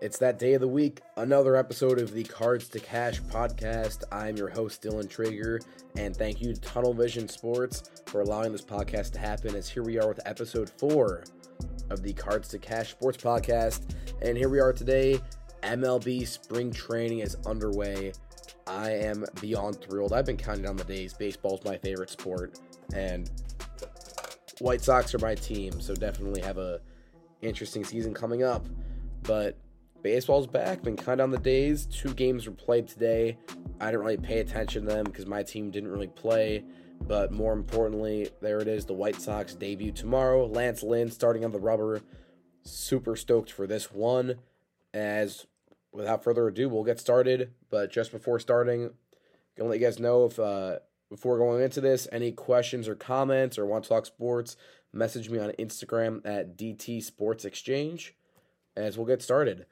It's that day of the week, another episode of the Cards to Cash podcast. I'm your host, Dylan Traeger, and thank you to Tunnel Vision Sports for allowing this podcast to happen. As here we are with episode four of the Cards to Cash Sports podcast. And here we are today. MLB spring training is underway. I am beyond thrilled. I've been counting down the days. Baseball's my favorite sport, and White Sox are my team, so definitely have a interesting season coming up. But baseball's back. Been kind of on the days. Two games were played today. I didn't really pay attention to them because my team didn't really play. But more importantly, there it is. The White Sox debut tomorrow. Lance Lynn starting on the rubber. Super stoked for this one. As without further ado, we'll get started. But just before starting, gonna let you guys know if uh, before going into this, any questions or comments or want to talk sports, message me on Instagram at DT Sports Exchange. As we'll get started.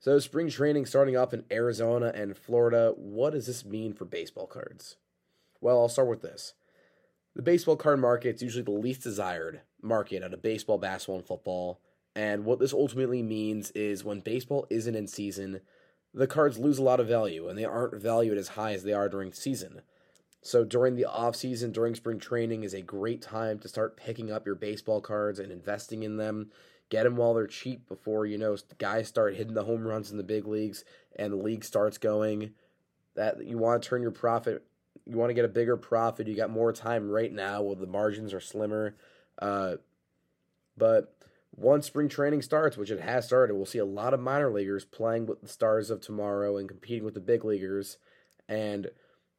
So, spring training starting up in Arizona and Florida. What does this mean for baseball cards? Well, I'll start with this. The baseball card market is usually the least desired market out of baseball, basketball, and football. And what this ultimately means is when baseball isn't in season, the cards lose a lot of value and they aren't valued as high as they are during season. So during the off season, during spring training is a great time to start picking up your baseball cards and investing in them get them while they're cheap before you know guys start hitting the home runs in the big leagues and the league starts going. That you want to turn your profit, you want to get a bigger profit. You got more time right now while the margins are slimmer. Uh, but once spring training starts, which it has started, we'll see a lot of minor leaguers playing with the stars of tomorrow and competing with the big leaguers. And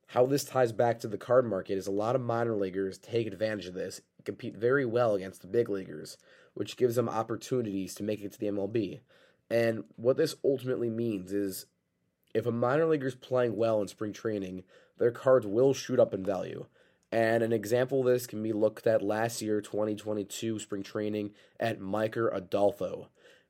how this ties back to the card market is a lot of minor leaguers take advantage of this, compete very well against the big leaguers which gives them opportunities to make it to the MLB. And what this ultimately means is if a minor leaguer is playing well in spring training, their cards will shoot up in value. And an example of this can be looked at last year, 2022 spring training at Micker Adolfo.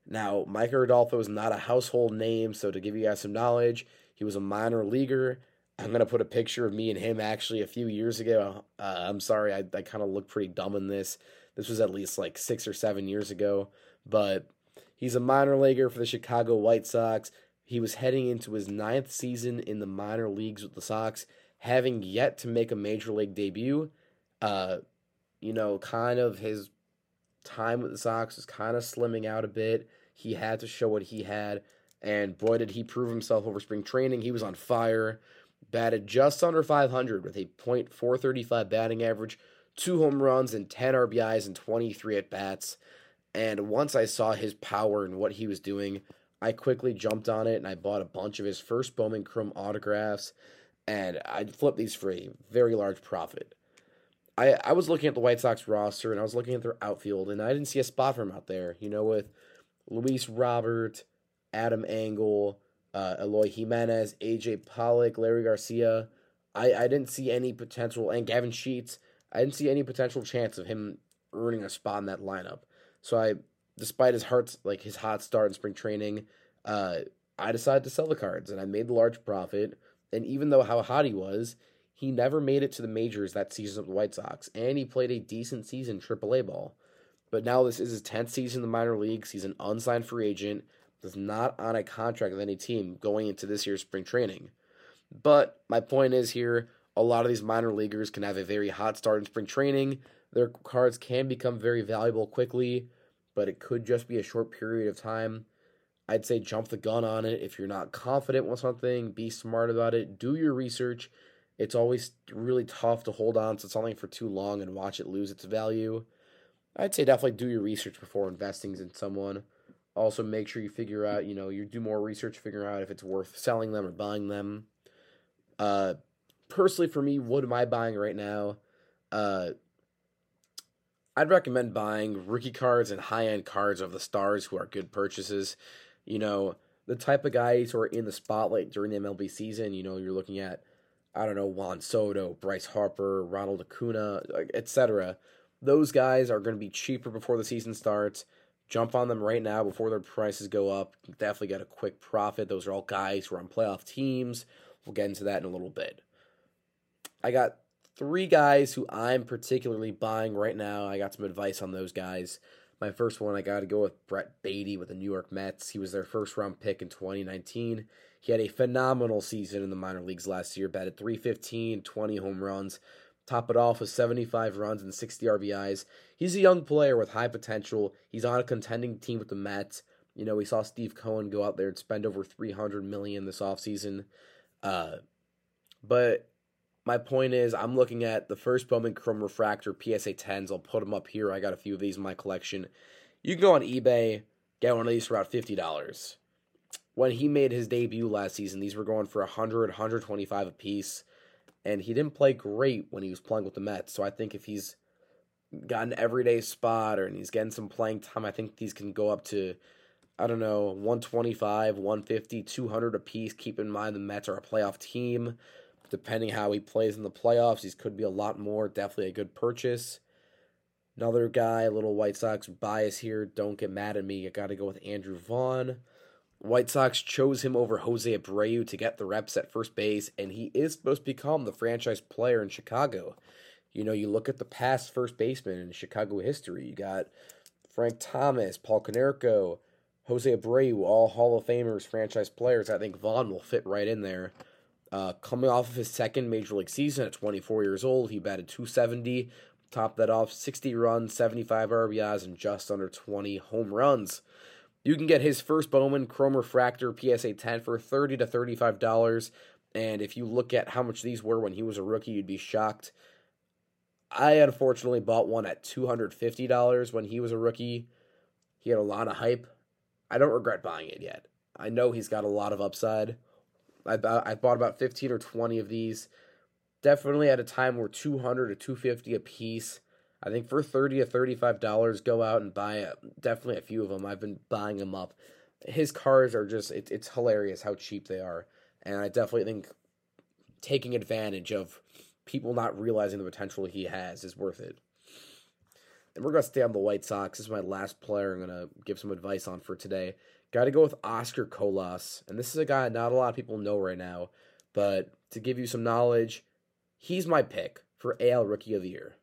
Now, Micker Adolfo is not a household name, so to give you guys some knowledge, he was a minor leaguer. I'm to put a picture of me and him actually a few years ago. Uh, I'm sorry, I, I kind of look pretty dumb in this. This was at least like six or seven years ago, but he's a minor leaguer for the Chicago White Sox. He was heading into his ninth season in the minor leagues with the Sox, having yet to make a major league debut. Uh, you know, kind of his time with the Sox was kind of slimming out a bit. He had to show what he had, and boy, did he prove himself over spring training. He was on fire, batted just under 500 with a .435 batting average, two home runs and 10 RBIs and 23 at bats. And once I saw his power and what he was doing, I quickly jumped on it and I bought a bunch of his first Bowman Chrome autographs. And I flipped these for a very large profit. I, I was looking at the White Sox roster and I was looking at their outfield and I didn't see a spot for him out there. You know, with Luis Robert, Adam Engel, uh, Eloy Jimenez, AJ Pollock, Leury Garcia. I, I didn't see any potential, and Gavin Sheets. I didn't see any potential chance of him earning a spot in that lineup. So I, despite his heart's like his hot start in spring training, uh, I decided to sell the cards and I made the large profit. And even though how hot he was, he never made it to the majors that season with the White Sox, and he played a decent season AAA ball. But now this is his tenth season in the minor leagues. He's an unsigned free agent, is not on a contract with any team going into this year's spring training. But my point is here, a lot of these minor leaguers can have a very hot start in spring training. Their cards can become very valuable quickly, but it could just be a short period of time. I'd say jump the gun on it. If you're not confident with something, be smart about it. Do your research. It's always really tough to hold on to something for too long and watch it lose its value. I'd say definitely do your research before investing in someone. Also, make sure you figure out, you know, you do more research, figure out if it's worth selling them or buying them. Uh, personally for me, what am I buying right now? Uh, I'd recommend buying rookie cards and high end cards of the stars who are good purchases. You know, the type of guys who are in the spotlight during the MLB season. You know, you're looking at, I don't know, Juan Soto, Bryce Harper, Ronald Acuna, etc. Those guys are going to be cheaper before the season starts. Jump on them right now before their prices go up. Definitely get a quick profit. Those are all guys who are on playoff teams. We'll get into that in a little bit. I got three guys who I'm particularly buying right now. I got some advice on those guys. My first one, I got to go with Brett Baty with the New York Mets. He was their first round pick in 2019. He had a phenomenal season in the minor leagues last year, batted 315, 20 home runs. Top it off with 75 runs and 60 RBIs. He's a young player with high potential. He's on a contending team with the Mets. You know, we saw Steve Cohen go out there and spend over 300 million this offseason. Uh, but my point is, I'm looking at the first Bowman Chrome Refractor PSA 10s. I'll put them up here. I got a few of these in my collection. You can go on eBay, get one of these for about $50. When he made his debut last season, these were going for 100, 125 a piece. And he didn't play great when he was playing with the Mets. So I think if he's got an everyday spot or and he's getting some playing time, I think these can go up to I don't know, 125, 150, 200 a piece. Keep in mind the Mets are a playoff team. Depending how he plays in the playoffs, these could be a lot more. Definitely a good purchase. Another guy, little White Sox bias here. Don't get mad at me. I got to go with Andrew Vaughn. White Sox chose him over Jose Abreu to get the reps at first base, and he is supposed to become the franchise player in Chicago. You know, you look at the past first baseman in Chicago history. You got Frank Thomas, Paul Konerko, Jose Abreu, all Hall of Famers, franchise players. I think Vaughn will fit right in there. Uh, coming off of his second major league season at 24 years old, he batted 270, topped that off 60 runs, 75 RBIs, and just under 20 home runs. You can get his first Bowman Chrome Refractor PSA 10 for 30 to $35. And if you look at how much these were when he was a rookie, you'd be shocked. I unfortunately bought one at $250 when he was a rookie. He had a lot of hype. I don't regret buying it yet. I know he's got a lot of upside. I bought, I bought about 15 or 20 of these. Definitely at a time where 200 to 250 a piece. I think for 30 to 35 dollars go out and buy a, definitely a few of them. I've been buying them up. His cars are just it, it's hilarious how cheap they are. And I definitely think taking advantage of people not realizing the potential he has is worth it. And we're to stay on the White Sox. This is my last player I'm to give some advice on for today. Got to go with Oscar Colas. And this is a guy not a lot of people know right now. But to give you some knowledge, he's my pick for AL Rookie of the Year.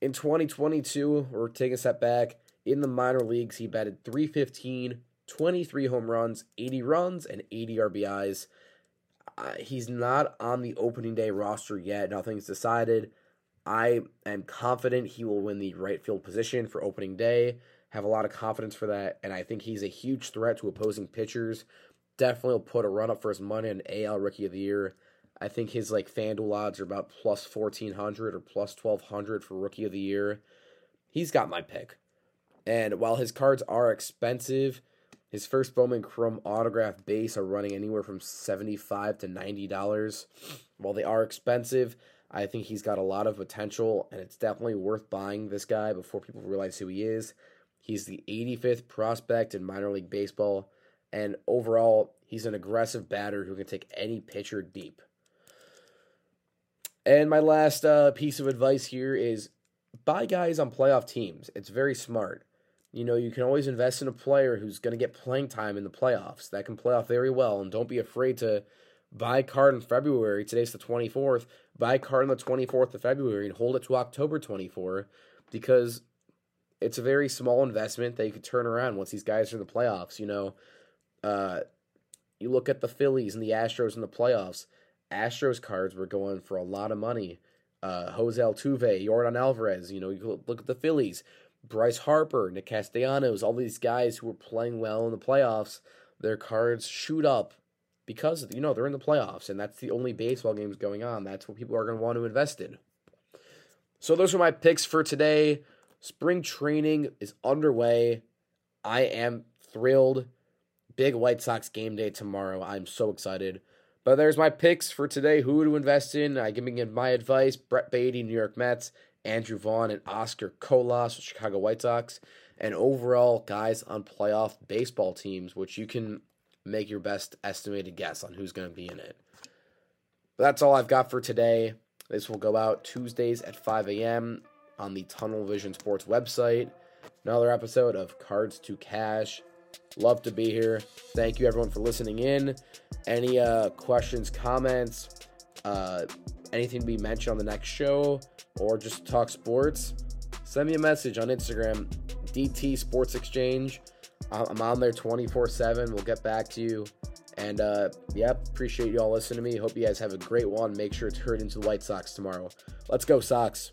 In 2022, we're taking a step back. In the minor leagues, he batted 315, 23 home runs, 80 runs, and 80 RBIs. Uh, he's not on the opening day roster yet. Nothing's decided. I am confident he will win the right field position for opening day. Have a lot of confidence for that, and I think he's a huge threat to opposing pitchers. Definitely will put a run up for his money in AL Rookie of the Year. I think his like FanDuel odds are about plus fourteen hundred or plus twelve hundred for Rookie of the Year. He's got my pick, and while his cards are expensive, his first Bowman Chrome autograph base are running anywhere from seventy five to ninety dollars. While they are expensive, I think he's got a lot of potential, and it's definitely worth buying this guy before people realize who he is. He's the 85th prospect in minor league baseball, and overall, he's an aggressive batter who can take any pitcher deep. And my last uh, piece of advice here is buy guys on playoff teams. It's very smart. You know, you can always invest in a player who's going to get playing time in the playoffs that can play off very well, and don't be afraid to buy card in February. Today's the 24th. Buy card on the 24th of February and hold it to October 24 because it's a very small investment that you could turn around once these guys are in the playoffs. You know, uh, you look at the Phillies and the Astros in the playoffs. Astros cards were going for a lot of money. Uh, Jose Altuve, Yordan Alvarez. You know, you look at the Phillies. Bryce Harper, Nick Castellanos, all these guys who were playing well in the playoffs, their cards shoot up because you know they're in the playoffs and that's the only baseball games going on. That's what people are going to want to invest in. So those are my picks for today. Spring training is underway. I am thrilled. Big White Sox game day tomorrow. I'm so excited. But there's my picks for today. Who to invest in? I give me my advice. Brett Baty, New York Mets, Andrew Vaughn, and Oscar Colas, Chicago White Sox. And overall, guys on playoff baseball teams, which you can make your best estimated guess on who's going to be in it. But that's all I've got for today. This will go out Tuesdays at 5 a.m. on the Tunnel Vision Sports website. Another episode of Cards to Cash. Love to be here. Thank you everyone for listening in. Any uh, questions, comments, uh, anything to be mentioned on the next show, or just talk sports, send me a message on Instagram DT Sports Exchange. I'm on there 24 7. We'll get back to you. And uh, yep, appreciate you all listening to me. Hope you guys have a great one. Make sure to hurt into the White Sox tomorrow. Let's go, Sox.